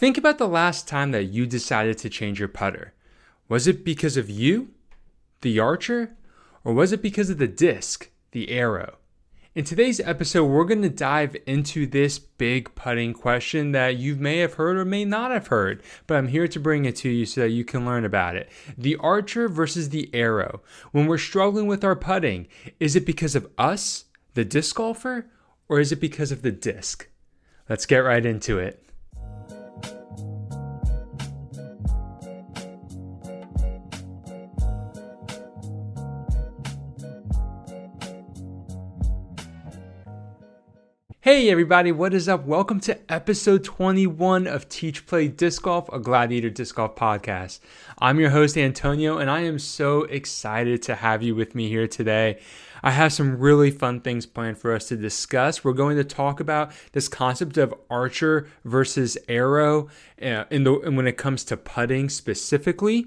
Think about the last time that you decided to change your putter. Was it because of you, the archer, or was it because of the disc, the arrow? In today's episode, we're going to dive into this big putting question that you may have heard or may not have heard, but I'm here to bring it to you so that you can learn about it. The archer versus the arrow. When we're struggling with our putting, is it because of us, the disc golfer, or is it because of the disc? Let's get right into it. Hey everybody, what is up? Welcome to episode 21 of Teach Play Disc Golf, a Gladiator Disc Golf podcast. I'm your host Antonio and I am so excited to have you with me here today. I have some really fun things planned for us to discuss. We're going to talk about this concept of archer versus arrow uh, in the when it comes to putting specifically.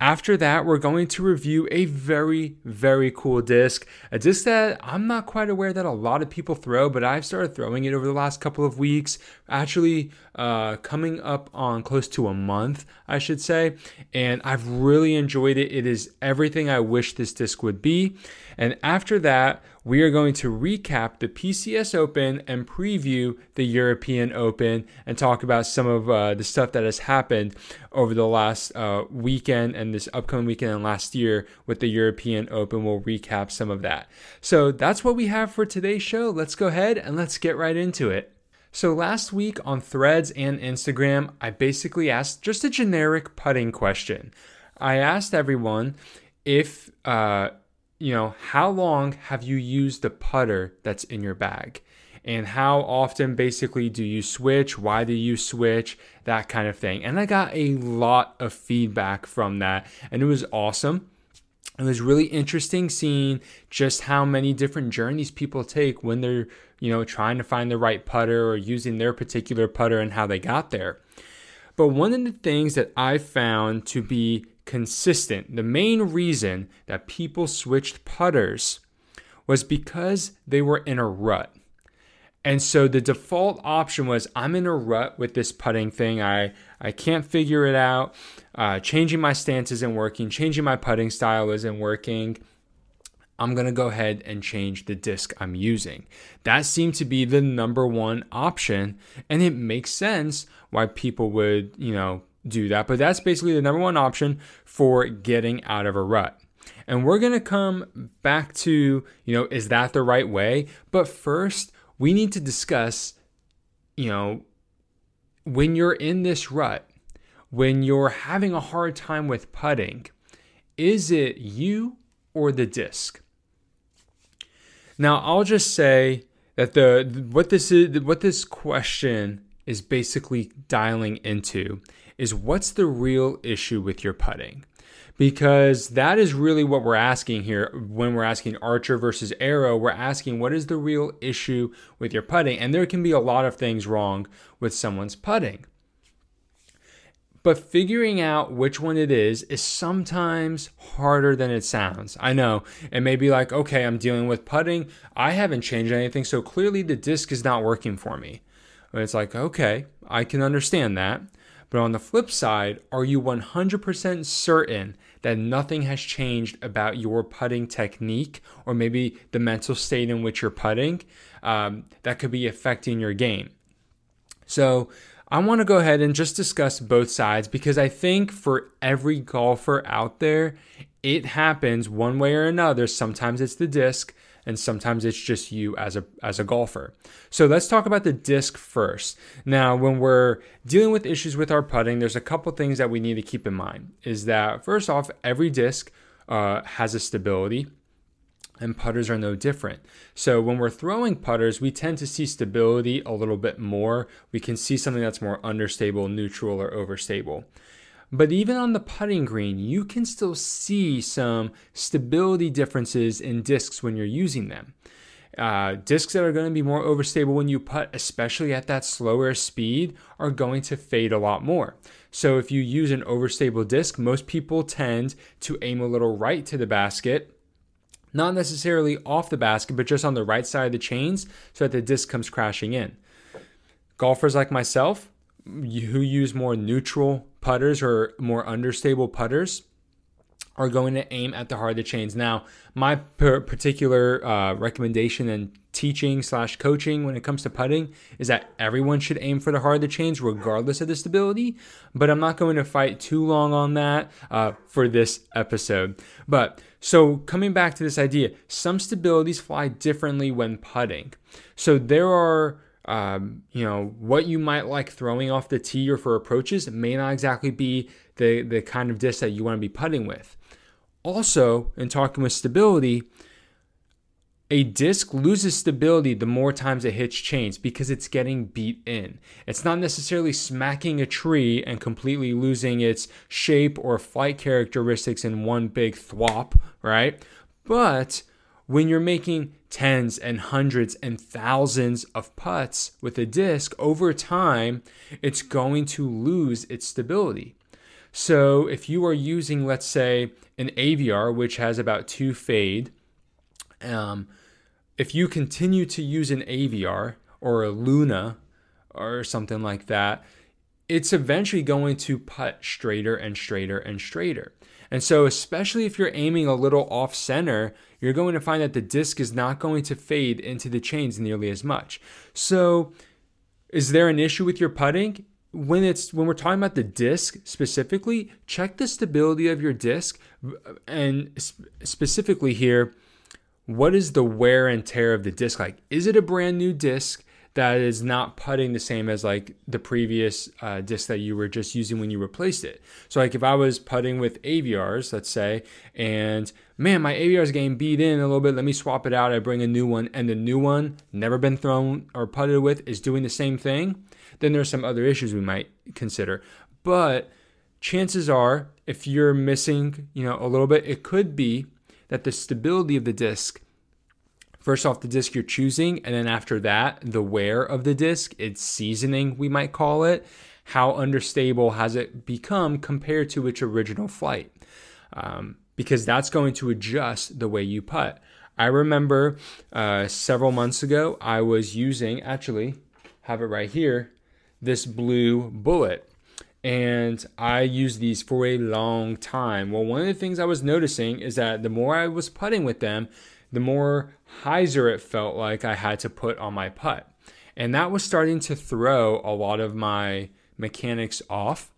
After that, we're going to review a very, very cool disc. A disc that I'm not quite aware that a lot of people throw, but I've started throwing it over the last couple of weeks. Actually, uh, coming up on close to a month, I should say. And I've really enjoyed it. It is everything I wish this disc would be. And after that, we are going to recap the PCS Open and preview the European Open and talk about some of uh, the stuff that has happened over the last uh, weekend and this upcoming weekend and last year with the European Open. We'll recap some of that. So that's what we have for today's show. Let's go ahead and let's get right into it. So, last week on Threads and Instagram, I basically asked just a generic putting question. I asked everyone if uh, you know, how long have you used the putter that's in your bag? And how often basically do you switch? Why do you switch? That kind of thing. And I got a lot of feedback from that, and it was awesome. It was really interesting seeing just how many different journeys people take when they're, you know, trying to find the right putter or using their particular putter and how they got there. But one of the things that I found to be consistent. The main reason that people switched putters was because they were in a rut. And so the default option was I'm in a rut with this putting thing. I, I can't figure it out. Uh, changing my stance isn't working. Changing my putting style isn't working. I'm going to go ahead and change the disc I'm using. That seemed to be the number one option. And it makes sense why people would, you know, do that. But that's basically the number one option for getting out of a rut. And we're going to come back to, you know, is that the right way? But first, we need to discuss, you know, when you're in this rut, when you're having a hard time with putting, is it you or the disc? Now, I'll just say that the what this is what this question is basically dialing into is what's the real issue with your putting? Because that is really what we're asking here when we're asking archer versus arrow. We're asking what is the real issue with your putting? And there can be a lot of things wrong with someone's putting. But figuring out which one it is is sometimes harder than it sounds. I know it may be like, okay, I'm dealing with putting. I haven't changed anything, so clearly the disc is not working for me. But it's like, okay, I can understand that. But on the flip side, are you 100% certain that nothing has changed about your putting technique or maybe the mental state in which you're putting um, that could be affecting your game? So, I want to go ahead and just discuss both sides because I think for every golfer out there, it happens one way or another. Sometimes it's the disc, and sometimes it's just you as a as a golfer. So let's talk about the disc first. Now, when we're dealing with issues with our putting, there's a couple things that we need to keep in mind. Is that first off, every disc uh, has a stability. And putters are no different. So, when we're throwing putters, we tend to see stability a little bit more. We can see something that's more understable, neutral, or overstable. But even on the putting green, you can still see some stability differences in discs when you're using them. Uh, discs that are going to be more overstable when you putt, especially at that slower speed, are going to fade a lot more. So if you use an overstable disc, most people tend to aim a little right to the basket, not necessarily off the basket, but just on the right side of the chains so that the disc comes crashing in. Golfers like myself, who use more neutral putters or more understable putters are going to aim at the heart of the chains. Now, my particular uh, recommendation and teaching slash coaching when it comes to putting is that everyone should aim for the heart of the chains regardless of the stability. But I'm not going to fight too long on that uh, for this episode. But so coming back to this idea, some stabilities fly differently when putting. So there are um, you know, what you might like throwing off the tee or for approaches may not exactly be the, the kind of disc that you want to be putting with. Also, in talking with stability, a disc loses stability the more times it hits chains because it's getting beat in. It's not necessarily smacking a tree and completely losing its shape or flight characteristics in one big thwop, right? But when you're making tens and hundreds and thousands of putts with a disc over time, it's going to lose its stability. So if you are using, let's say, an Aviar, which has about two fade, um, if you continue to use an Aviar or a Luna or something like that, it's eventually going to putt straighter and straighter and straighter. And so, especially if you're aiming a little off center, you're going to find that the disc is not going to fade into the chains nearly as much. So, is there an issue with your putting? When it's when we're talking about the disc specifically, check the stability of your disc uh, and specifically here, what is the wear and tear of the disc like? Is it a brand new disc? that is not putting the same as like the previous uh, disc that you were just using when you replaced it. So like if I was putting with Aviars, let's say, and man, my Aviar is getting beat in a little bit. Let me swap it out. I bring a new one, and the new one never been thrown or putted with is doing the same thing. Then there's some other issues we might consider. But chances are, if you're missing, you know, a little bit, it could be that the stability of the disc first off the disc you're choosing and then after that the wear of the disc its seasoning we might call it how understable has it become compared to its original flight? Um, because that's going to adjust the way you putt. I remember uh, several months ago i was using actually have it right here this blue bullet and I used these for a long time. Well, one of the things I was noticing is that the more I was putting with them, the more hyzer it felt like I had to put on my putt. And that was starting to throw a lot of my mechanics off,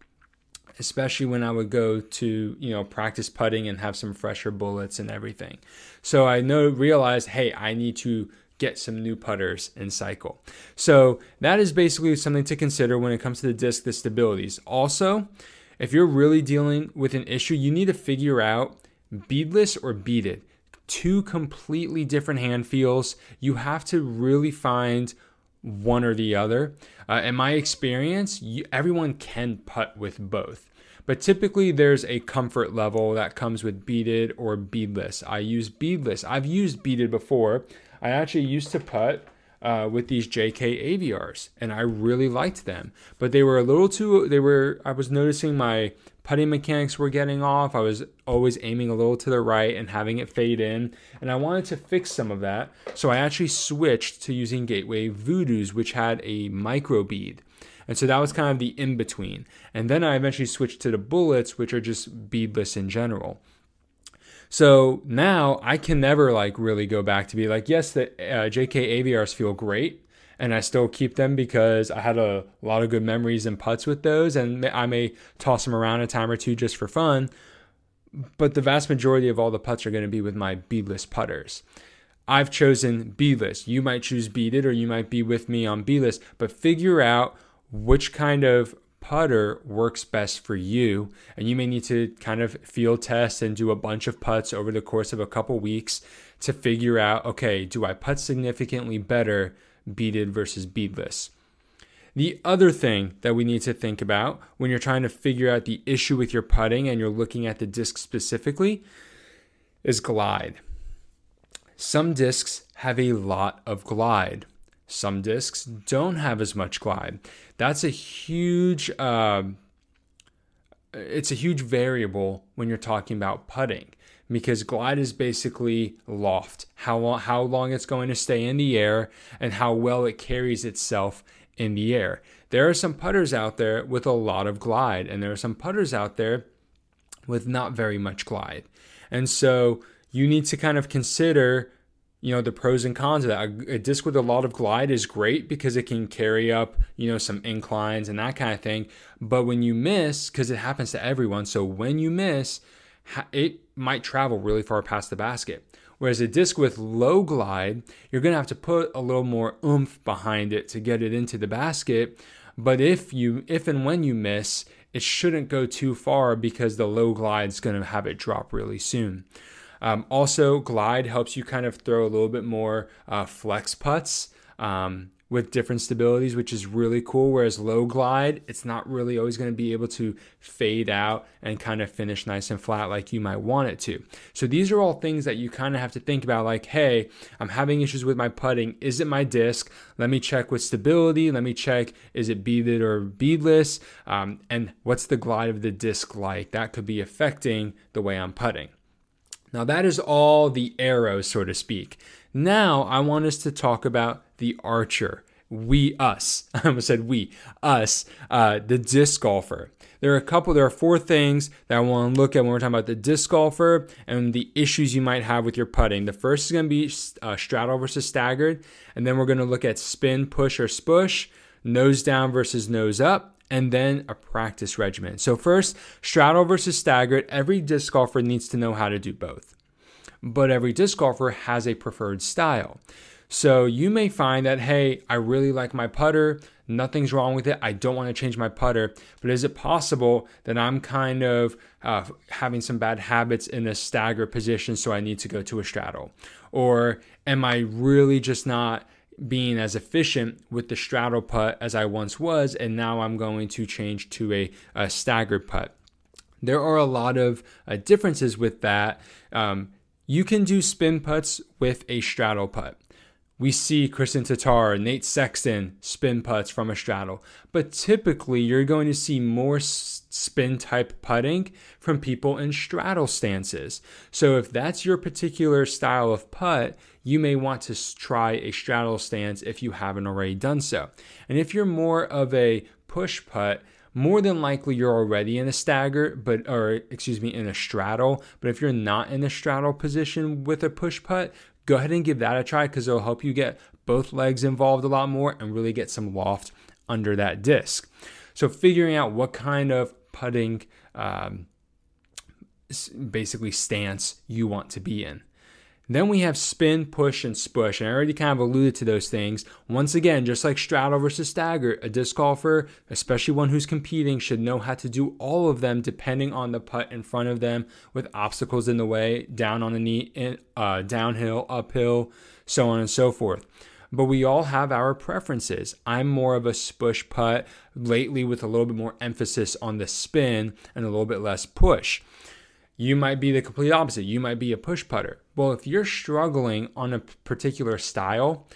especially when I would go to, you know, practice putting and have some fresher bullets and everything. So I know realized, hey, I need to get some new putters in cycle. So that is basically something to consider when it comes to the disc, the stabilities. Also, if you're really dealing with an issue, you need to figure out beadless or beaded two completely different hand feels. You have to really find one or the other. Uh, in my experience, you, everyone can putt with both. But typically, there's a comfort level that comes with beaded or beadless. I use beadless. I've used beaded before. I actually used to putt uh, with these JK Aviars, and I really liked them. But they were a little too. They were. I was noticing my putting mechanics were getting off. I was always aiming a little to the right and having it fade in, and I wanted to fix some of that. So I actually switched to using Gateway Voodoos, which had a micro bead. And so that was kind of the in between. And then I eventually switched to the bullets, which are just beadless in general. So now I can never like really go back to be like, yes, the uh, JK Aviars feel great and I still keep them because I had a lot of good memories and putts with those, and I may toss them around a time or two just for fun. But the vast majority of all the putts are going to be with my beadless putters. I've chosen beadless. You might choose beaded, or you might be with me on beadless, but figure out which kind of putter works best for you. And you may need to kind of field test and do a bunch of putts over the course of a couple weeks to figure out okay, do I putt significantly better beaded versus beadless. The other thing that we need to think about when you're trying to figure out the issue with your putting and you're looking at the disc specifically is glide. Some discs have a lot of glide. Some discs don't have as much glide. That's a huge uh, it's a huge variable when you're talking about putting because glide is basically loft, how long, how long it's going to stay in the air and how well it carries itself in the air. there are some putters out there with a lot of glide, and there are some putters out there with not very much glide. And so you need to kind of consider you know the pros and cons of that. A, disc with a lot of glide is great because it can carry up you know some inclines and that kind of thing. But when you miss because it happens to everyone so when you miss it might travel really far past the basket. Whereas a disc with low glide you're to have to put a little more oomph behind it to get it into the basket. But if you if and when you miss it shouldn't go too far because the low glide is to have it drop really soon um, also, Glide helps you kind of throw a little bit more uh, flex putts um, with different stabilities, which is really cool. Whereas low glide, it's not really always going to be able to fade out and kind of finish nice and flat like you might want it to. So these are all things that you kind of have to think about like, hey, I'm having issues with my putting. Is it my disc? Let me check with stability. Let me check, is it beaded or beadless? Um, and what's the glide of the disc like? That could be affecting the way I'm putting. Now, that is all the arrows, so to speak. Now, I want us to talk about the archer. We, us. I almost said we, us, uh, the disc golfer. There are a couple, there are four things that I want to look at when we're talking about the disc golfer and the issues you might have with your putting. The first is going to be uh, straddle versus staggered, and then we're going to look at spin, push, or spush, nose down versus nose up, and then a practice regimen. So, first, straddle versus staggered. Every disc golfer needs to know how to do both, but every disc golfer has a preferred style. So, you may find that, hey, I really like my putter. Nothing's wrong with it. I don't want to change my putter. But is it possible that I'm kind of uh, having some bad habits in a stagger position, so I need to go to a straddle? Or am I really just not being as efficient with the straddle putt as I once was, and now I'm going to change to a, a staggered putt. There are a lot of uh, differences with that. Um, you can do spin putts with a straddle putt. We see Kristin Tattar, Nate Sexton spin putts from a straddle, but typically you're going to see more spin type putting from people in straddle stances. So if that's your particular style of putt, you may want to try a straddle stance if you haven't already done so. And if you're more of a push putt, more than likely you're already in a stagger, but or excuse me, in a straddle. But if you're not in a straddle position with a push putt, go ahead and give that a try because it'll help you get both legs involved a lot more and really get some loft under that disc. So figuring out what kind of putting um, basically stance you want to be in. Then we have spin, push, and spush. And I already kind of alluded to those things. Once again, just like straddle versus stagger, a disc golfer, especially one who's competing, should know how to do all of them depending on the putt in front of them with obstacles in the way, down on the knee, in, uh, downhill, uphill, so on and so forth. But we all have our preferences. I'm more of a spush putt lately with a little bit more emphasis on the spin and a little bit less push. You might be the complete opposite. You might be a push putter. Well, if you're struggling on a particular style,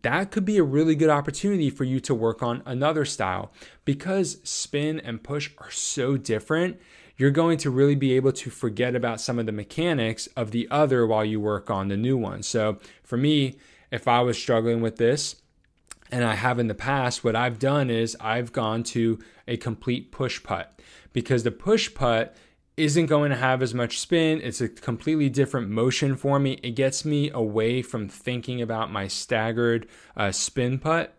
that could be a really good opportunity for you to work on another style because spin and push are so different. You're going to really be able to forget about some of the mechanics of the other while you work on the new one. So, for me, if I was struggling with this, and I have in the past, what I've done is I've gone to a complete push putt because the push putt isn't going to have as much spin. It's a completely different motion for me. It gets me away from thinking about my staggered uh, spin putt.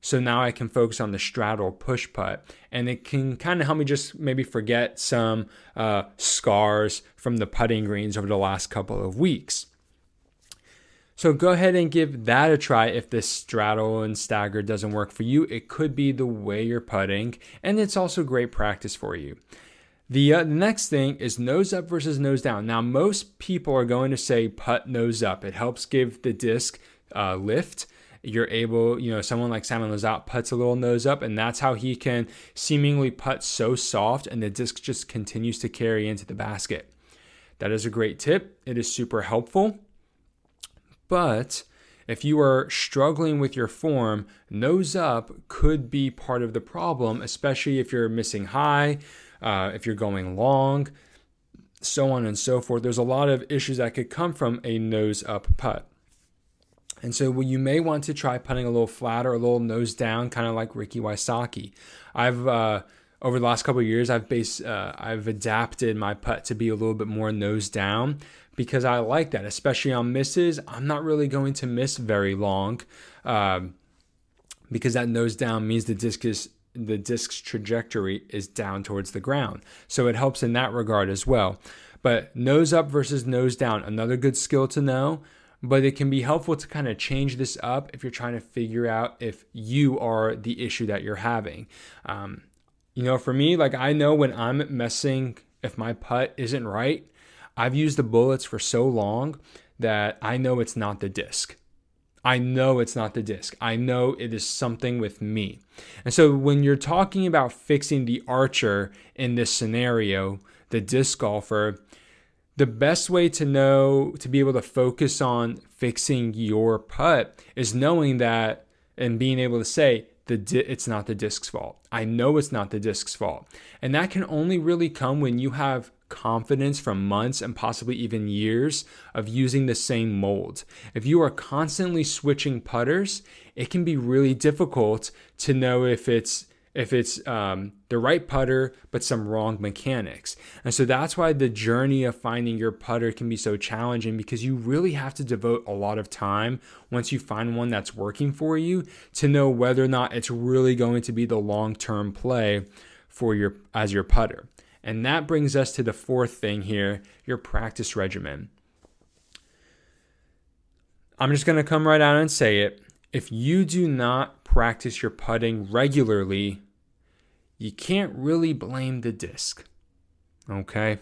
So now I can focus on the straddle push putt. And it can kind of help me just maybe forget some uh, scars from the putting greens over the last couple of weeks. So go ahead and give that a try if this straddle and stagger doesn't work for you. It could be the way you're putting, and it's also great practice for you. The, uh, next thing is nose up versus nose down. Now, most people are going to say putt nose up. It helps give the disc uh, lift. You're able, you know, someone like Simon Lizotte puts a little nose up, and that's how he can seemingly putt so soft, and the disc just continues to carry into the basket. That is a great tip. It is super helpful. But if you are struggling with your form, nose up could be part of the problem, especially if you're missing high uh, if you're going long, so on and so forth. There's a lot of issues that could come from a nose up putt. And so well, you may want to try putting a little flatter, or a little nose down, kind of like Ricky Wysocki. I've uh, over the last couple years, I've based, uh, I've adapted my putt to be a little bit more nose down because I like that, especially on misses. I'm not really going to miss very long um, because that nose down means the disc is the disc's trajectory is down towards the ground. So it helps in that regard as well. But nose up versus nose down, another good skill to know. But it can be helpful to kind of change this up if you're trying to figure out if you are the issue that you're having. Um, you know, for me, like I know when I'm messing, if my putt isn't right, I've used the bullets for so long that I know it's not the disc. I know it's not the disc. I know it is something with me. And so when you're talking about fixing the archer in this scenario, the disc golfer, the best way to know to be able to focus on fixing your putt is knowing that and being able to say the di- it's not the disc's fault. I know it's not the disc's fault. And that can only really come when you have confidence from months and possibly even years of using the same mold. If you are constantly switching putters, it can be really difficult to know if it's if it's um, the right putter but some wrong mechanics. And so that's why the journey of finding your putter can be so challenging because you really have to devote a lot of time once you find one that's working for you to know whether or not it's really going to be the long-term play for your as your putter. And that brings us to the fourth thing here your practice regimen. I'm just going to come right out and say it. If you do not practice your putting regularly, you can't really blame the disc. Okay?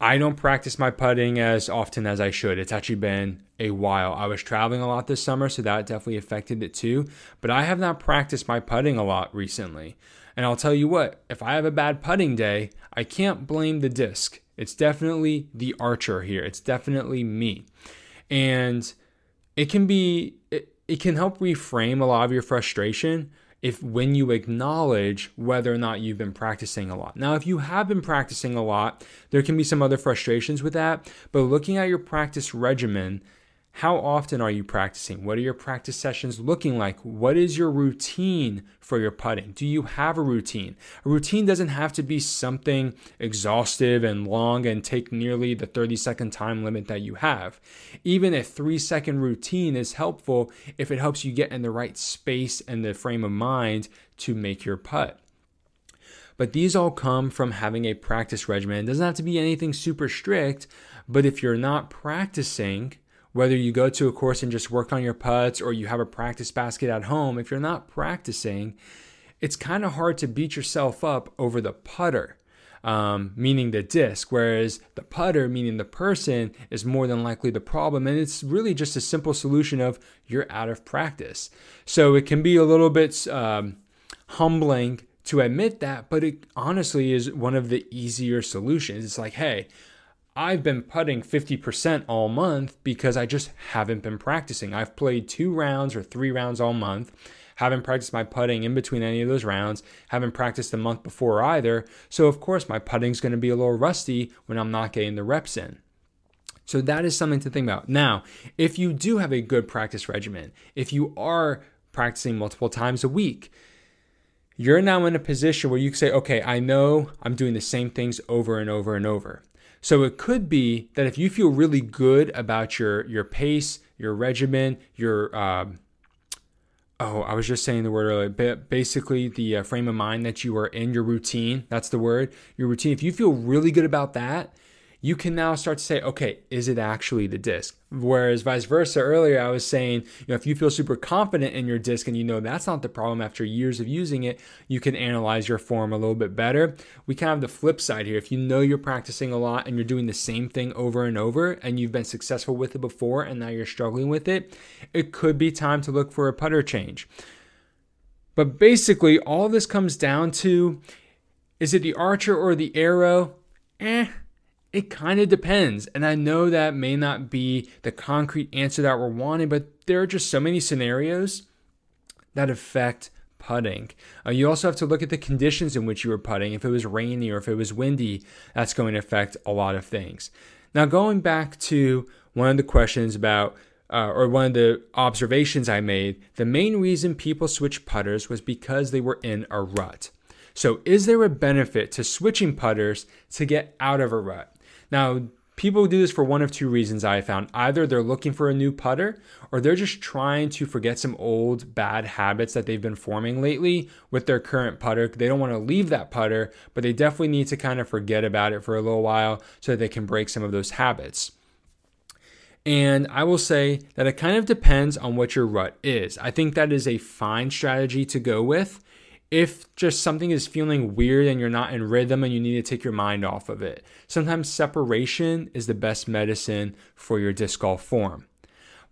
I don't practice my putting as often as I should. It's actually been a while. I was traveling a lot this summer, so that definitely affected it too. But I have not practiced my putting a lot recently. And I'll tell you what, if I have a bad putting day, I can't blame the disc. It's definitely the archer here. It's definitely me. And it can be, it, it can help reframe a lot of your frustration if when you acknowledge whether or not you've been practicing a lot. Now, if you have been practicing a lot, there can be some other frustrations with that, but looking at your practice regimen how often are you practicing? What are your practice sessions looking like? What is your routine for your putting? Do you have a routine? A routine doesn't have to be something exhaustive and long and take nearly the 30 second time limit that you have. Even a three second routine is helpful if it helps you get in the right space and the frame of mind to make your putt. But these all come from having a practice regimen. It doesn't have to be anything super strict, but if you're not practicing, whether you go to a course and just work on your putts or you have a practice basket at home, if you're not practicing, it's kind of hard to beat yourself up over the putter. Um, meaning the disc, whereas the putter, meaning the person, is more than likely the problem. And it's really just a simple solution of you're out of practice. So it can be a little bit um, humbling to admit that, but it honestly is one of the easier solutions. It's like, hey, I've been putting 50% all month because I just haven't been practicing. I've played two rounds or three rounds all month, haven't practiced my putting in between any of those rounds, haven't practiced the month before either. So, of course, my putting's going to be a little rusty when I'm not getting the reps in. So, that is something to think about. Now, if you do have a good practice regimen, if you are practicing multiple times a week, you're now in a position where you can say, okay, I know I'm doing the same things over and over and over. So it could be that if you feel really good about your your pace, your regimen, your um, oh, I was just saying the word earlier. Basically, the uh, frame of mind that you are in, your routine. That's the word. Your routine. If you feel really good about that, you can now start to say, okay, is it actually the disc? Whereas vice versa, earlier I was saying, you know, if you feel super confident in your disc and you know that's not the problem after years of using it, you can analyze your form a little bit better. We kind of have the flip side here. If you know you're practicing a lot and you're doing the same thing over and over and you've been successful with it before and now you're struggling with it, it could be time to look for a putter change. But basically, all this comes down to is it the archer or the arrow? Eh it kind of depends. And I know that may not be the concrete answer that we're wanting, but there are just so many scenarios that affect putting. Uh, you also have to look at the conditions in which you were putting. If it was rainy or if it was windy, that's going to affect a lot of things. Now, going back to one of the questions about uh, or one of the observations I made, the main reason people switch putters was because they were in a rut. So, is there a benefit to switching putters to get out of a rut? Now, people do this for one of two reasons I found. Either they're looking for a new putter or they're just trying to forget some old bad habits that they've been forming lately with their current putter. They don't want to leave that putter, but they definitely need to kind of forget about it for a little while so that they can break some of those habits. And I will say that it kind of depends on what your rut is. I think that is a fine strategy to go with if just something is feeling weird and you're not in rhythm and you need to take your mind off of it. Sometimes separation is the best medicine for your disc golf form.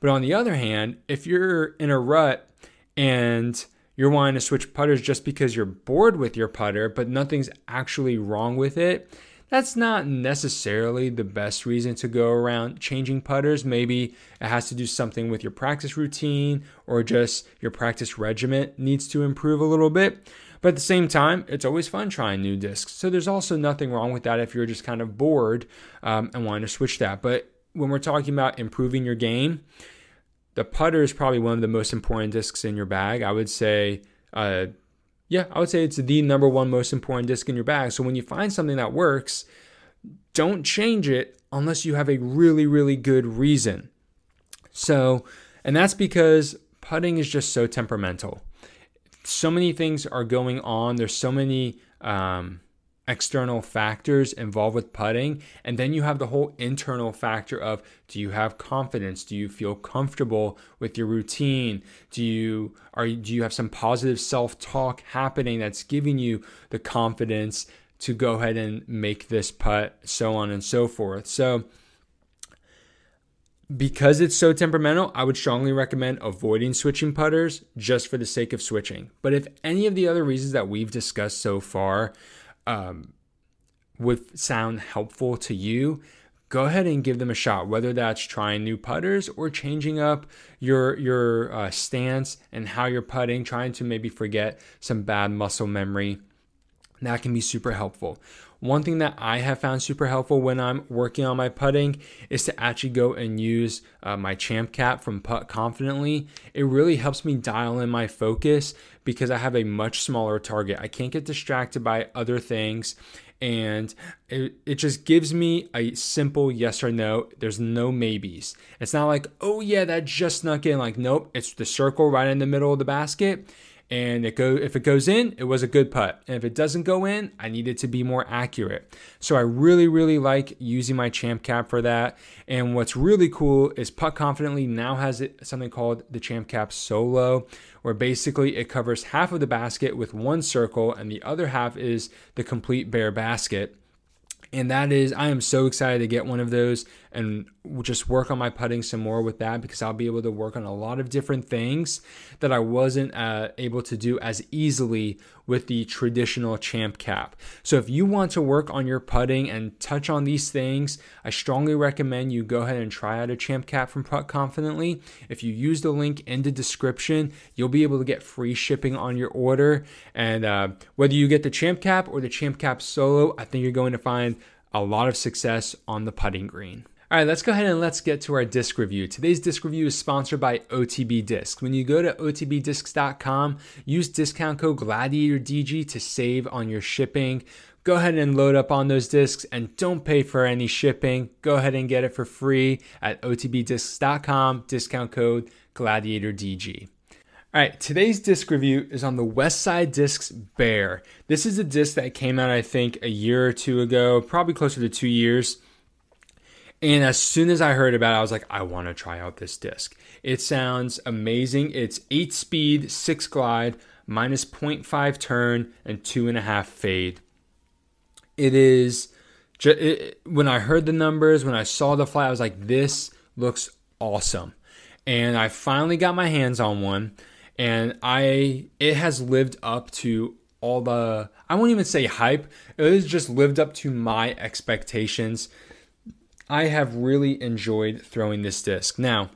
But on the other hand, if you're in a rut and you're wanting to switch putters just because you're bored with your putter, but nothing's actually wrong with it, that's not necessarily the best reason to go around changing putters. Maybe it has to do something with your practice routine or just your practice regimen needs to improve a little bit. But at the same time, it's always fun trying new discs. So there's also nothing wrong with that if you're just kind of bored um, and wanting to switch that. But when we're talking about improving your game, the putter is probably one of the most important discs in your bag. I would say uh, yeah, I would say it's the number one most important disc in your bag. So when you find something that works, don't change it unless you have a really, really good reason. So, and that's because putting is just so temperamental. So many things are going on. There's so many um, external factors involved with putting and then you have the whole internal factor of do you have confidence? Do you feel comfortable with your routine? Do you are do you have some positive self-talk happening that's giving you the confidence to go ahead and make this putt so on and so forth? So because it's so temperamental, I would strongly recommend avoiding switching putters just for the sake of switching. But if any of the other reasons that we've discussed so far um, would sound helpful to you, go ahead and give them a shot. Whether that's trying new putters or changing up your your uh, stance and how you're putting, trying to maybe forget some bad muscle memory. That can be super helpful. One thing that I have found super helpful when I'm working on my putting is to actually go and use uh, my champ cap from Putt Confidently. It really helps me dial in my focus because I have a much smaller target. I can't get distracted by other things and it, it just gives me a simple yes or no. There's no maybes. It's not like, oh yeah, that just snuck in. Like, nope, it's the circle right in the middle of the basket and it go if it goes in, it was a good putt. And if it doesn't go in, I need it to be more accurate. So I really really like using my champ cap for that. And what's really cool is Putt Confidently now has it, something called the champ cap solo where basically it covers half of the basket with one circle and the other half is the complete bare basket. And that is, I am so excited to get one of those and just work on my putting some more with that because I'll be able to work on a lot of different things that I wasn't uh, able to do as easily with the traditional champ cap. So if you want to work on your putting and touch on these things, I strongly recommend you go ahead and try out a champ cap from Putt Confidently. If you use the link in the description, you'll be able to get free shipping on your order. And uh, whether you get the champ cap or the champ cap solo, I think you're going to find a lot of success on the putting green. All right, let's go ahead and let's get to our disc review. Today's disc review is sponsored by OTB Discs. When you go to otbdiscs.com, use discount code GLADIATORDG to save on your shipping. Go ahead and load up on those discs and don't pay for any shipping. Go ahead and get it for free at otbdiscs.com, discount code GLADIATORDG. All right, today's disc review is on the Westside Discs Bear. This is a disc that came out, I think, a year or two ago, probably closer to two years. And as soon as I heard about it, I was like, I want to try out this disc. It sounds amazing. It's eight speed, six glide, minus 0.5 turn, and two and a half fade. It is, it, when I heard the numbers, when I saw the fly, I was like, this looks awesome. And I finally got my hands on one and I it has lived up to all the I won't even say hype. It has just lived up to my expectations. I have really enjoyed throwing this disc. Now,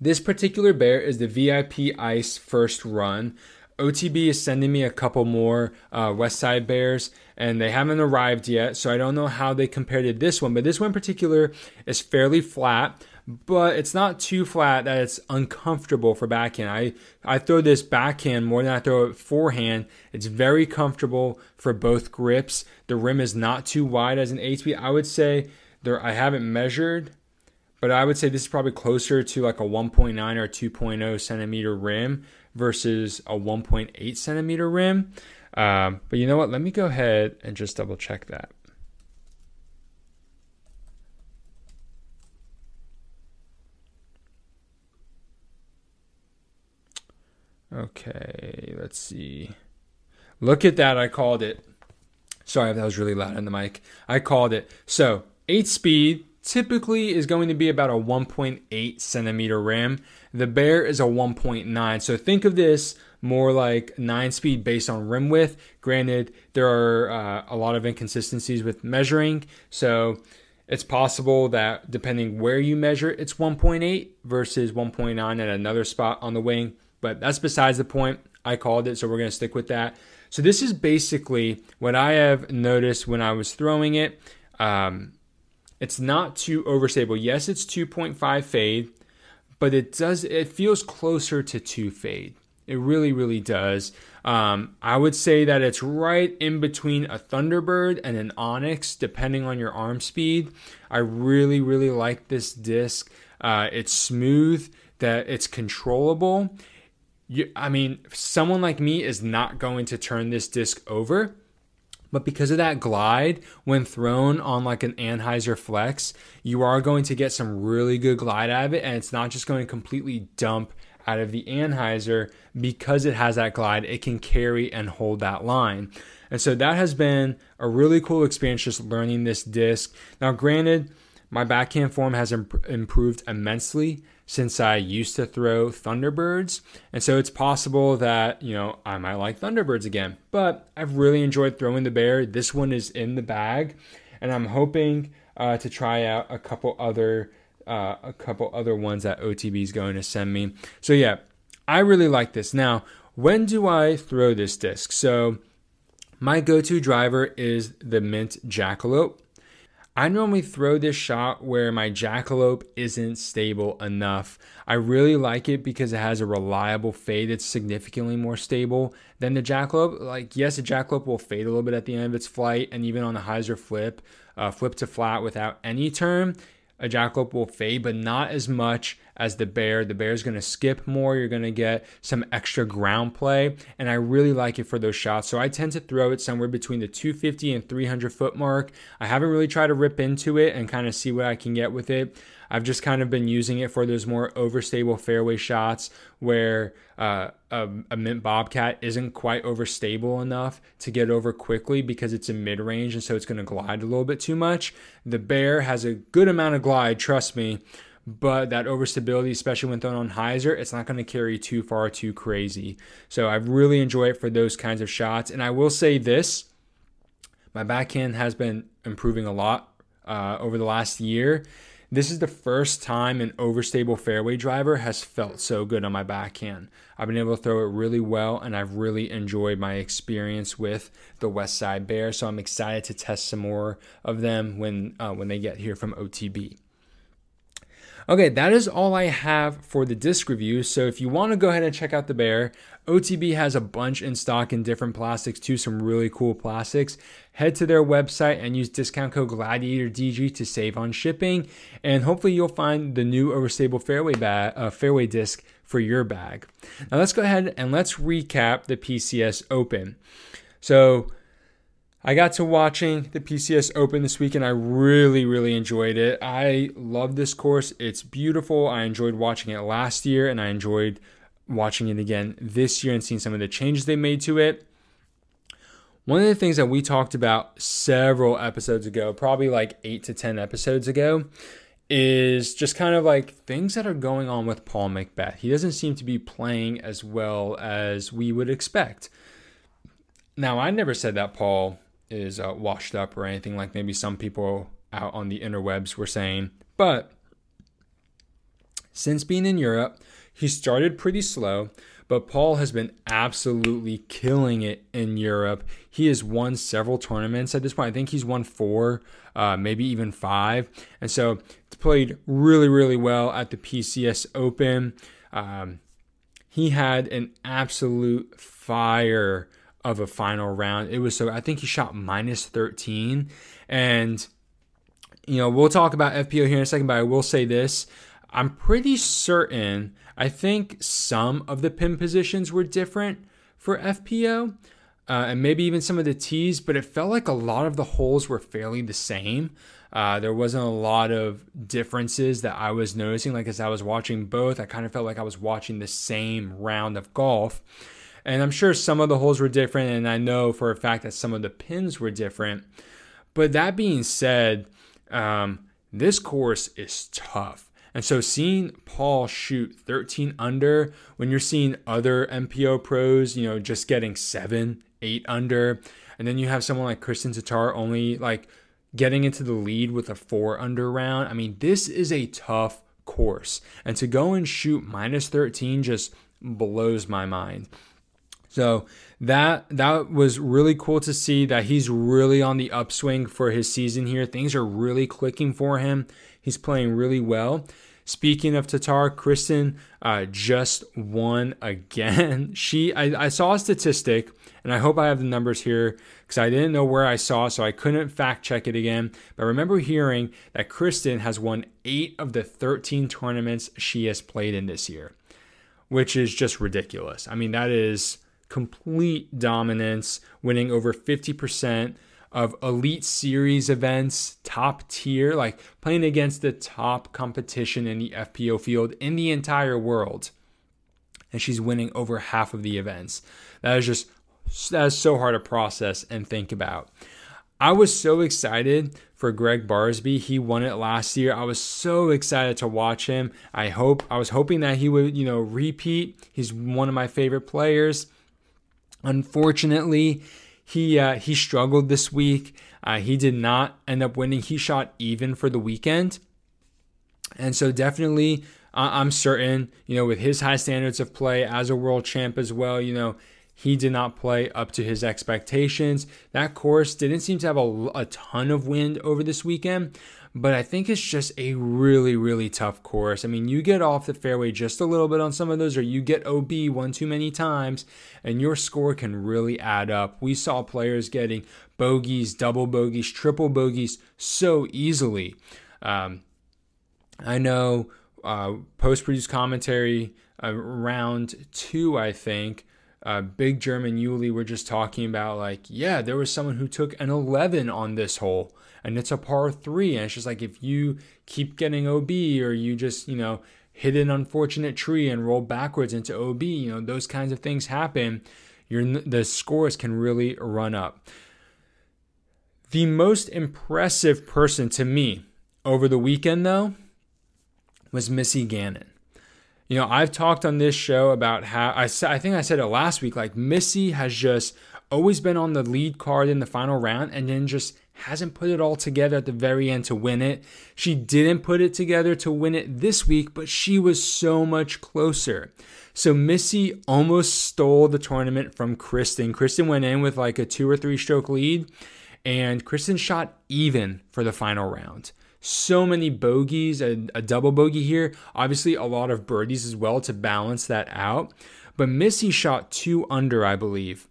this particular bear is the VIP Ice first run. OTB is sending me a couple more uh, Westside Bears, and they haven't arrived yet, so I don't know how they compare to this one. But this one in particular is fairly flat. but it's not too flat that it's uncomfortable for backhand. I, I throw this backhand more than I throw it forehand. It's very comfortable for both grips. The rim is not too wide as an 8 speed. I would say there I haven't measured, but I would say this is probably closer to like a 1.9 or 2.0 centimeter rim versus a 1.8 centimeter rim. Um, but you know what? Let me go ahead and just double check that. Okay, let's see. Look at that. I called it. Sorry if that was really loud in the mic. I called it. So, 8 speed typically is going to be about a 1.8 centimeter rim. The Bear is a 1.9. So, think of this more like 9 speed based on rim width. Granted, there are uh, a lot of inconsistencies with measuring. So, it's possible that depending where you measure, it's 1.8 versus 1.9 at another spot on the wing. But that's besides the point. I called it, so we're going to stick with that. So this is basically what I have noticed when I was throwing it. Um, it's not too overstable. Yes, it's 2.5 fade, but it does. It feels closer to two fade. It really, really does. Um, I would say that it's right in between a Thunderbird and an Onyx, depending on your arm speed. I really, really like this disc. Uh, it's smooth, that it's controllable, you, I mean, someone like me is not going to turn this disc over. But because of that glide, when thrown on like an Anhyzer Flex, you are going to get some really good glide out of it. And it's not just going to completely dump out of the Anhyzer because it has that glide, it can carry and hold that line. And so that has been a really cool experience just learning this disc. Now, granted, my backhand form has imp- improved immensely since I used to throw Thunderbirds. And so it's possible that, you know, I might like Thunderbirds again. But I've really enjoyed throwing the bear. This one is in the bag. And I'm hoping uh, to try out a couple other uh, a couple other ones that OTB is going to send me. So yeah, I really like this. Now, when do I throw this disc? So my go-to driver is the Mint Jackalope. I normally throw this shot where my jackalope isn't stable enough. I really like it because it has a reliable fade that's significantly more stable than the jackalope. Like, yes, the jackalope will fade a little bit at the end of its flight, and even on the hyzer flip, uh, flip to flat without any turn, a jackalope will fade, but not as much as the bear. The bear is going to skip more. You're going to get some extra ground play, and I really like it for those shots. So I tend to throw it somewhere between the 250 and 300 foot mark. I haven't really tried to rip into it and kind of see what I can get with it. I've just kind of been using it for those more overstable fairway shots where uh, a, a, mint bobcat isn't quite overstable enough to get over quickly because it's in mid range and so it's going to glide a little bit too much. The bear has a good amount of glide, trust me, but that overstability, especially when thrown on hyzer, it's not going to carry too far too crazy. So I really enjoy it for those kinds of shots. And I will say this my backhand has been improving a lot uh, over the last year. This is the first time an overstable fairway driver has felt so good on my backhand. I've been able to throw it really well, and I've really enjoyed my experience with the Westside Bear. So I'm excited to test some more of them when uh, when they get here from OTB. Okay, that is all I have for the disc review. So if you want to go ahead and check out the Bear, OTB has a bunch in stock in different plastics too, some really cool plastics. Head to their website and use discount code GLADIATORDG to save on shipping, and hopefully you'll find the new overstable fairway bag, uh, fairway disc for your bag. Now let's go ahead and let's recap the PCS Open. So I got to watching the PCS Open this week and I really, really enjoyed it. I love this course. It's beautiful. I enjoyed watching it last year and I enjoyed watching it again this year and seeing some of the changes they made to it. One of the things that we talked about several episodes ago, probably like eight to 10 episodes ago, is just kind of like things that are going on with Paul McBeth. He doesn't seem to be playing as well as we would expect. Now, I never said that Paul is uh, washed up or anything like maybe some people out on the interwebs were saying. But since being in Europe, he started pretty slow, but Paul has been absolutely killing it in Europe. He has won several tournaments at this point. I think he's won four, uh, maybe even five. And so it's played really, really well at the PCS Open. Um, he had an absolute fire of a final round. It was so, I think he shot minus 13. And, you know, we'll talk about FPO here in a second, but I will say this. I'm pretty certain I think some of the pin positions were different for FPO, uh, and maybe even some of the tees, but it felt like a lot of the holes were fairly the same. Uh, there wasn't a lot of differences that I was noticing. Like as I was watching both, I kind of felt like I was watching the same round of golf. And I'm sure some of the holes were different, and I know for a fact that some of the pins were different. But that being said, um, this course is tough. And so seeing Paul shoot 13 under when you're seeing other MPO pros, you know, just getting seven, eight under, and then you have someone like Kristin Tattar only like getting into the lead with a four under round. I mean, this is a tough course. And to go and shoot minus 13 just blows my mind. So that that was really cool to see that he's really on the upswing for his season here. Things are really clicking for him. He's playing really well. Speaking of Tattar, Kristin uh, just won again. She, I, I, saw a statistic, and I hope I have the numbers here because I didn't know where I saw, so I couldn't fact check it again. But I remember hearing that Kristin has won eight of the 13 tournaments she has played in this year, which is just ridiculous. I mean, that is complete dominance, winning over 50% of elite series events, top tier, like playing against the top competition in the FPO field in the entire world. And she's winning over half of the events. That is just that is so hard to process and think about. I was so excited for Gregg Barsby. He won it last year. I was so excited to watch him. I hope I was hoping that he would, you know, repeat. He's one of my favorite players. Unfortunately, he uh, he struggled this week. Uh, he did not end up winning. He shot even for the weekend, and so definitely, uh, I'm certain, you know, with his high standards of play as a world champ as well, you know, he did not play up to his expectations. That course didn't seem to have a, a ton of wind over this weekend, but I think it's just a really, really tough course. I mean, you get off the fairway just a little bit on some of those, or you get OB one too many times, and your score can really add up. We saw players getting bogeys, double bogeys, triple bogeys so easily. Um, I know uh, post produced commentary uh, round two, I think. Uh, Big German Yuli were just talking about, like, yeah, there was someone who took an 11 on this hole and it's a par three. And it's just like if you keep getting OB or you just, you know, hit an unfortunate tree and roll backwards into OB, you know, those kinds of things happen. Your the scores can really run up. The most impressive person to me over the weekend, though, was Missy Gannon. You know, I've talked on this show about how I, I think I said it last week. Like Missy has just always been on the lead card in the final round and then just hasn't put it all together at the very end to win it. She didn't put it together to win it this week, but she was so much closer. So Missy almost stole the tournament from Kristin. Kristin went in with like a two or three stroke lead, and Kristin shot even for the final round. So many bogeys, a, a double bogey here. Obviously, a lot of birdies as well to balance that out. But Missy shot two under, I believe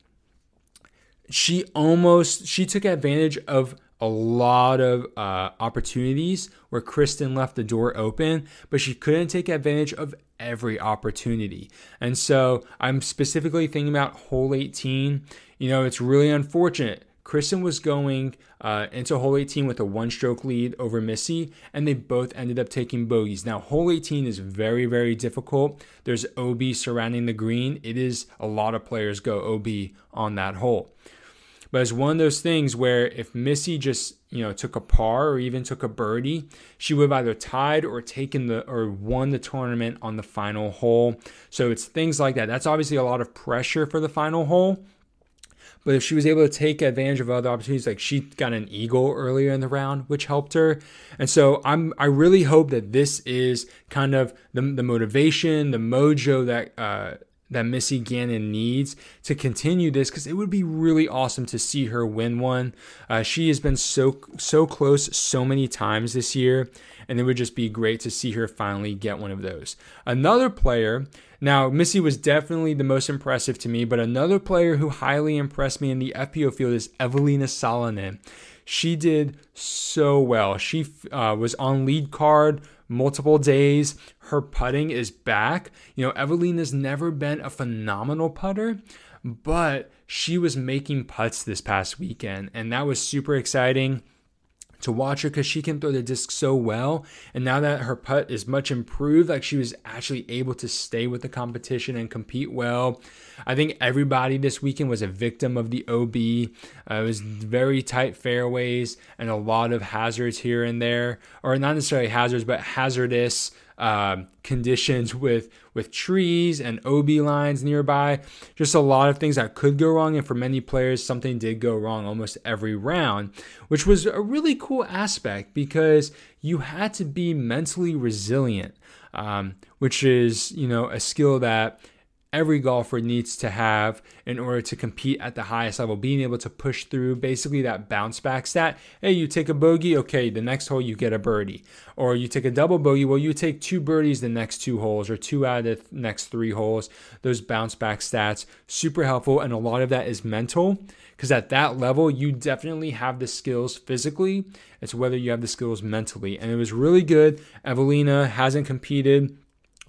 she almost she took advantage of a lot of uh, opportunities where Kristin left the door open, but she couldn't take advantage of every opportunity. And so I'm specifically thinking about hole 18. You know, it's really unfortunate. Kristin was going uh, into hole 18 with a one stroke lead over Missy, and they both ended up taking bogeys. Now, hole 18 is very, very difficult. There's OB surrounding the green. It is a lot of players go OB on that hole. But it's one of those things where if Missy just, you know, took a par or even took a birdie, she would have either tied or taken the or won the tournament on the final hole. So it's things like that. That's obviously a lot of pressure for the final hole. But if she was able to take advantage of other opportunities, like she got an eagle earlier in the round, which helped her. And so I'm I really hope that this is kind of the, the motivation, the mojo that uh, that Missy Gannon needs to continue this because it would be really awesome to see her win one. Uh, she has been so so close so many times this year, and it would just be great to see her finally get one of those. Another player. Now, Missy was definitely the most impressive to me, but another player who highly impressed me in the FPO field is Eveliina Salonen. She did so well. She uh, was on lead card multiple days. Her putting is back. You know, Evelyn has never been a phenomenal putter, but she was making putts this past weekend, and that was super exciting to watch her because she can throw the disc so well. And now that her putt is much improved, like she was actually able to stay with the competition and compete well. I think everybody this weekend was a victim of the OB. Uh, it was very tight fairways and a lot of hazards here and there, or not necessarily hazards, but hazardous um, conditions with with trees and OB lines nearby. Just a lot of things that could go wrong, and for many players, something did go wrong almost every round, which was a really cool aspect because you had to be mentally resilient, um, which is you know a skill that every golfer needs to have in order to compete at the highest level, being able to push through basically that bounce back stat. Hey, you take a bogey, okay, the next hole you get a birdie. Or you take a double bogey, well, you take two birdies the next two holes or two out of the next three holes. Those bounce back stats, super helpful. And a lot of that is mental because at that level, you definitely have the skills physically. It's whether you have the skills mentally. And it was really good. Eveliina hasn't competed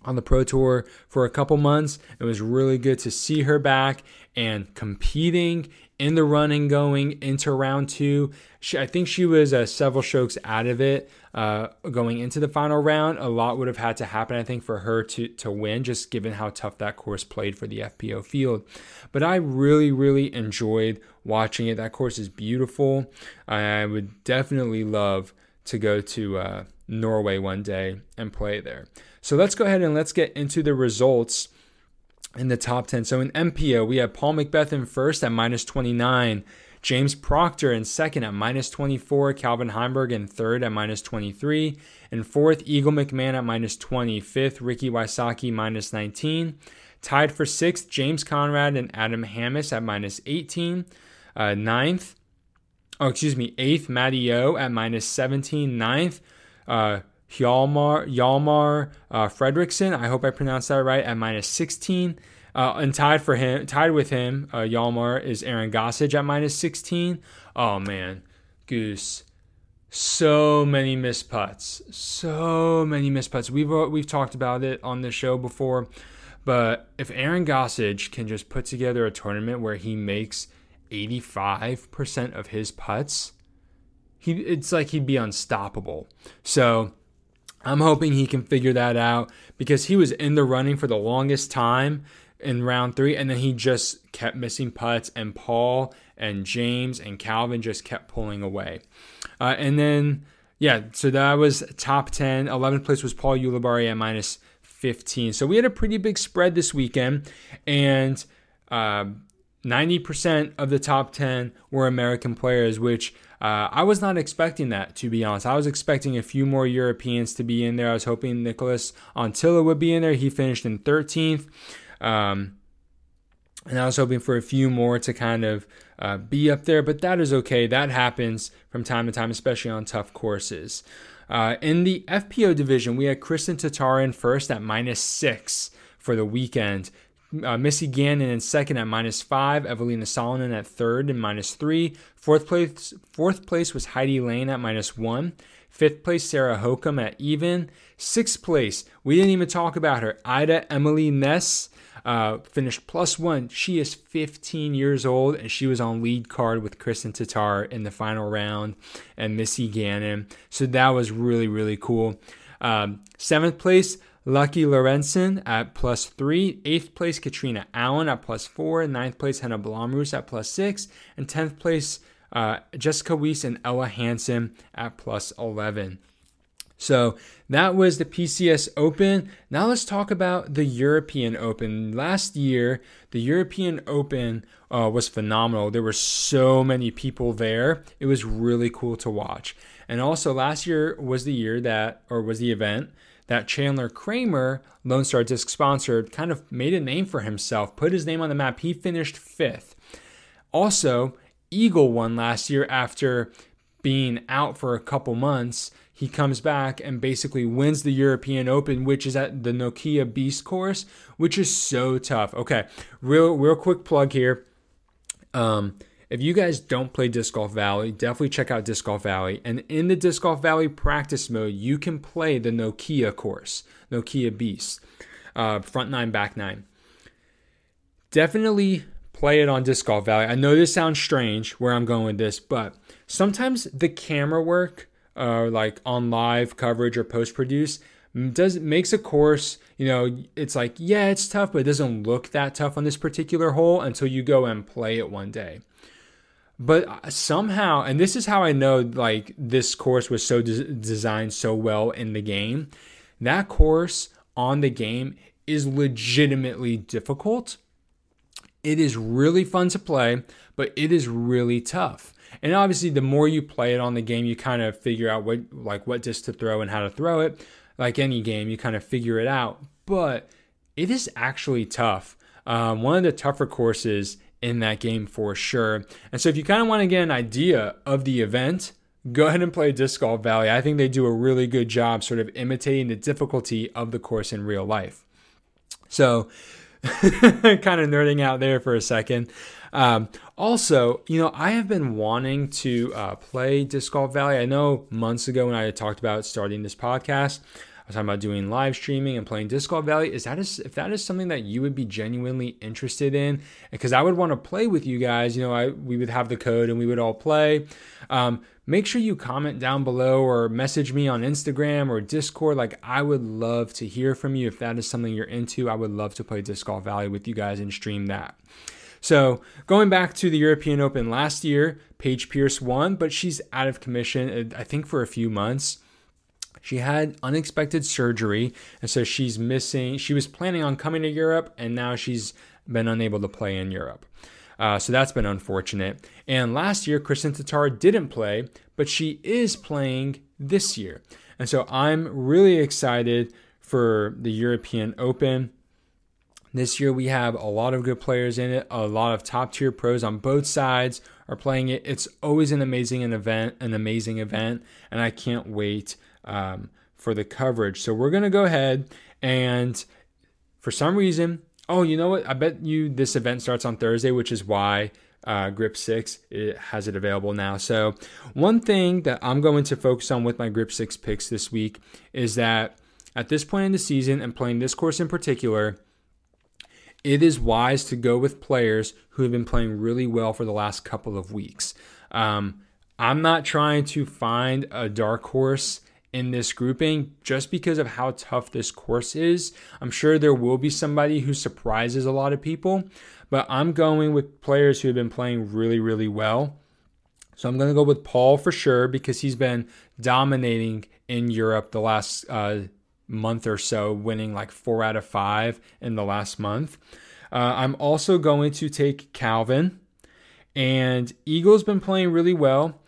on the Pro Tour for a couple months. It was really good to see her back and competing in the running going into round two. She, I think she was uh, several strokes out of it uh, going into the final round. A lot would have had to happen, I think, for her to, to win, just given how tough that course played for the FPO field. But I really, really enjoyed watching it. That course is beautiful. I would definitely love to go to uh, Norway one day and play there. So let's go ahead and let's get into the results in the top 10. So in MPO, we have Paul McBeth in first at minus 29, James Proctor in second at minus 24, Calvin Heimburg in third at minus 23, and fourth, Eagle McMahon at minus 20, fifth, Ricky Wysocki minus 19. Tied for sixth, James Conrad and Adam Hammes at minus 18. Uh, ninth, oh, excuse me, eighth, Matty O at minus 17. Ninth, uh, Hjalmar, Hjalmar uh, Fredriksson. I hope I pronounced that right at minus 16. Uh, and tied for him, tied with him, uh, Hjalmar is Aaron Gossage at minus 16. Oh man, Goose. So many missed putts. So many missed putts. We've uh, we've talked about it on the show before, but if Aaron Gossage can just put together a tournament where he makes 85% of his putts, he it's like he'd be unstoppable. So I'm hoping he can figure that out because he was in the running for the longest time in round three, and then he just kept missing putts, and Paul and James and Calvin just kept pulling away. Uh, and then, yeah, so that was top 10. 11th place was Paul Ulibarri at minus 15. So we had a pretty big spread this weekend, and uh, 90% of the top 10 were American players, which uh, I was not expecting that, to be honest. I was expecting a few more Europeans to be in there. I was hoping Nicholas Anttila would be in there. He finished in 13th. Um, and I was hoping for a few more to kind of uh, be up there, but that is okay. That happens from time to time, especially on tough courses. Uh, in the FPO division, we had Kristin Tattar in first at minus six for the weekend. Uh, Missy Gannon in second at minus five. Eveliina Salonen at third and minus three. Fourth place, fourth place was Heidi Lane at minus one. Fifth place, Sarah Hokom at even. Sixth place, we didn't even talk about her. Ida Emily Ness uh, finished plus one. She is 15 years old and she was on lead card with Kristin Tattar in the final round and Missy Gannon. So that was really, really cool. Um, seventh place, Lykke Lorentzen at plus three, eighth place, Catrina Allen at plus four. Ninth place, Henna Blomroos at plus six. And tenth place, uh, Jessica Weese and Ella Hansen at plus 11. So that was the PCS Open. Now let's talk about the European Open. Last year, the European Open uh, was phenomenal. There were so many people there. It was really cool to watch. And also, last year was the year that, or was the event that Chandler Kramer, Lone Star Disc sponsored, kind of made a name for himself, put his name on the map. He finished fifth. Also, Eagle won last year after being out for a couple months. He comes back and basically wins the European Open, which is at the Nokia Beast course, which is so tough. Okay, real real quick plug here. Um, if you guys don't play Disc Golf Valley, definitely check out Disc Golf Valley. And in the Disc Golf Valley practice mode, you can play the Nokia course, Nokia Beast, uh, front nine, back nine. Definitely play it on Disc Golf Valley. I know this sounds strange where I'm going with this, but sometimes the camera work, uh, like on live coverage or post produce, does makes a course you know it's like yeah it's tough but it doesn't look that tough on this particular hole until you go and play it one day but uh, somehow and this is how i know like this course was so de- designed so well in the game. That course on the game is legitimately difficult. It is really fun to play but it is really tough. And obviously the more you play it on the game you kind of figure out what like what disc to throw and how to throw it. Like any game you kind of figure it out. But it is actually tough. Um, one of the tougher courses in that game for sure. And so if you kind of want to get an idea of the event, go ahead and play Disc Golf Valley. I think they do a really good job sort of imitating the difficulty of the course in real life. So, kind of nerding out there for a second. Um, also, you know, I have been wanting to uh, play Disc Golf Valley. I know months ago when I talked about starting this podcast, I was talking about doing live streaming and playing Disc Golf Valley. Is that is, if that is something that you would be genuinely interested in? Because I would want to play with you guys. You know, I we would have the code and we would all play. Um, make sure you comment down below or message me on Instagram or Discord. Like, I would love to hear from you if that is something you're into. I would love to play Disc Golf Valley with you guys and stream that. So, going back to the European Open last year, Paige Pierce won, but she's out of commission, I think, for a few months. She had unexpected surgery, and so she's missing. She was planning on coming to Europe, and now she's been unable to play in Europe. Uh, so that's been unfortunate. And last year, Kristin Tattar didn't play, but she is playing this year. And so I'm really excited for the European Open. This year, we have a lot of good players in it. A lot of top tier pros on both sides are playing it. It's always an amazing event, an amazing event, and I can't wait um, for the coverage. So we're going to go ahead and for some reason, oh, you know what? I bet you this event starts on Thursday, which is why uh, Grip 6 it has it available now. So, one thing that I'm going to focus on with my Grip 6 picks this week is that at this point in the season and playing this course in particular, it is wise to go with players who have been playing really well for the last couple of weeks. Um, I'm not trying to find a dark horse in this grouping just because of how tough this course is. I'm sure there will be somebody who surprises a lot of people, but I'm going with players who have been playing really, really well. So I'm going to go with Paul for sure because he's been dominating in Europe the last uh, month or so, winning like four out of five in the last month. Uh, I'm also going to take Calvin. And Eagle's been playing really well.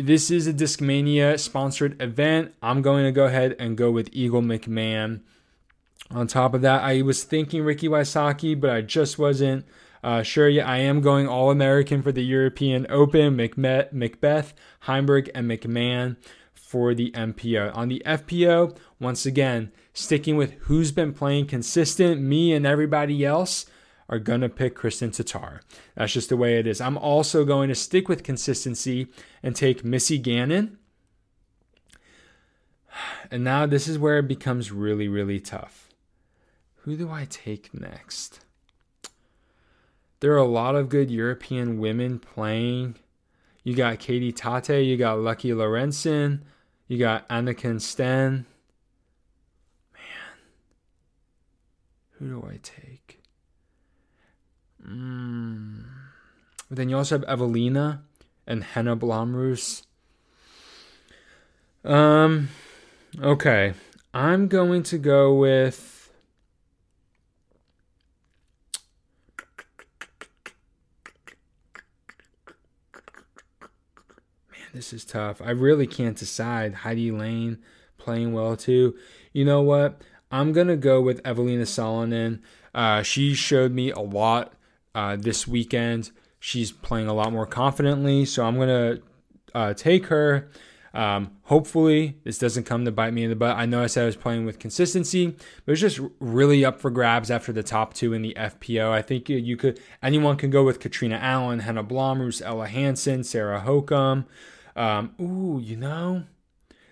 This is a Discmania sponsored event. I'm going to go ahead and go with Eagle McMahon. On top of that, I was thinking Ricky Wysocki, but I just wasn't uh, sure yet. I am going All American for the European Open, McBeth, McBeth, Heimburg, and McMahon for the MPO. On the FPO, once again, sticking with who's been playing consistent, me and everybody else are going to pick Kristin Tattar. That's just the way it is. I'm also going to stick with consistency and take Missy Gannon. And now this is where it becomes really, really tough. Who do I take next? There are a lot of good European women playing. You got Katie Tate, you got Lykke Lorentzen, you got Annika Sten. Man, who do I take? Mm. Then you also have Eveliina and Henna Blomroos. Um, okay. I'm going to go with. Man, this is tough. I really can't decide. Heidi Lane playing well too. You know what? I'm gonna go with Eveliina Salonen. Uh, she showed me a lot uh, this weekend. She's playing a lot more confidently, so I'm gonna uh, take her. Um, hopefully, this doesn't come to bite me in the butt. I know I said I was playing with consistency, but it's just really up for grabs after the top two in the FPO. I think you could anyone can go with Catrina Allen, Henna Blomroos, Ella Hansen, Sarah Hokom. Um, ooh, you know,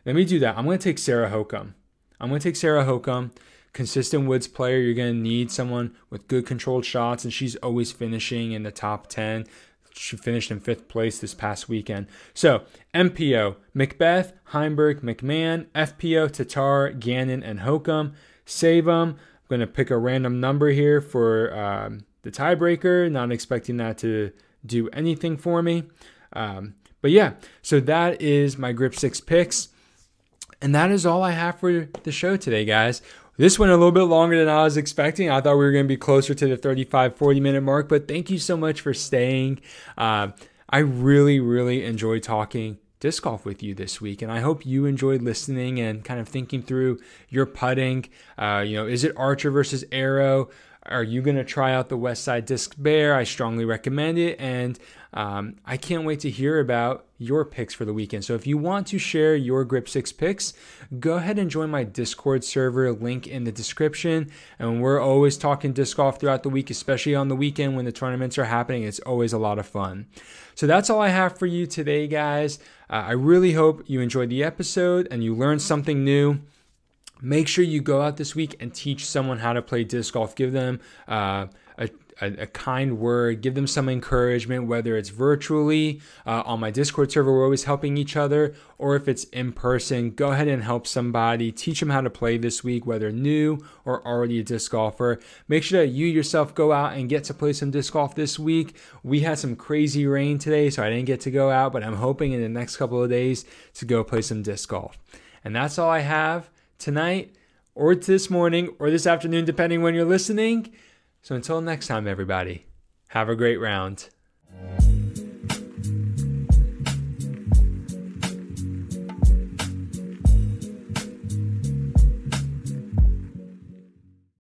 let me do that. I'm going to take Sarah Hokom. I'm going to take Sarah Hokom. Consistent Woods player, you're going to need someone with good controlled shots, and she's always finishing in the top 10. She finished in fifth place this past weekend. So, MPO, McBeth, Heimburg, McMahon, FPO, Tattar, Gannon, and Hokom. Save them. I'm going to pick a random number here for um, the tiebreaker, not expecting that to do anything for me. Um, but yeah, so that is my grip six picks. And that is all I have for the show today, guys. This went a little bit longer than I was expecting. I thought we were going to be closer to the 35, 40 minute mark, but thank you so much for staying. Uh, I really, really enjoyed talking disc golf with you this week, and I hope you enjoyed listening and kind of thinking through your putting. Uh, you know, is it Archer versus Arrow? Are you going to try out the Westside Disc Bear? I strongly recommend it. And um, I can't wait to hear about your picks for the weekend. So if you want to share your Grip 6 picks, go ahead and join my Discord server, link in the description. And we're always talking disc golf throughout the week, especially on the weekend when the tournaments are happening. It's always a lot of fun. So that's all I have for you today, guys. Uh, I really hope you enjoyed the episode and you learned something new make sure you go out this week and teach someone how to play disc golf. Give them uh, a, a, a, kind word, give them some encouragement, whether it's virtually uh, on my Discord server, we're always helping each other, or if it's in person, go ahead and help somebody. Teach them how to play this week, whether new or already a disc golfer. Make sure that you yourself go out and get to play some disc golf this week. We had some crazy rain today, so I didn't get to go out, but I'm hoping in the next couple of days to go play some disc golf. And that's all I have tonight or this morning or this afternoon, depending when you're listening. So until next time, everybody, have a great round.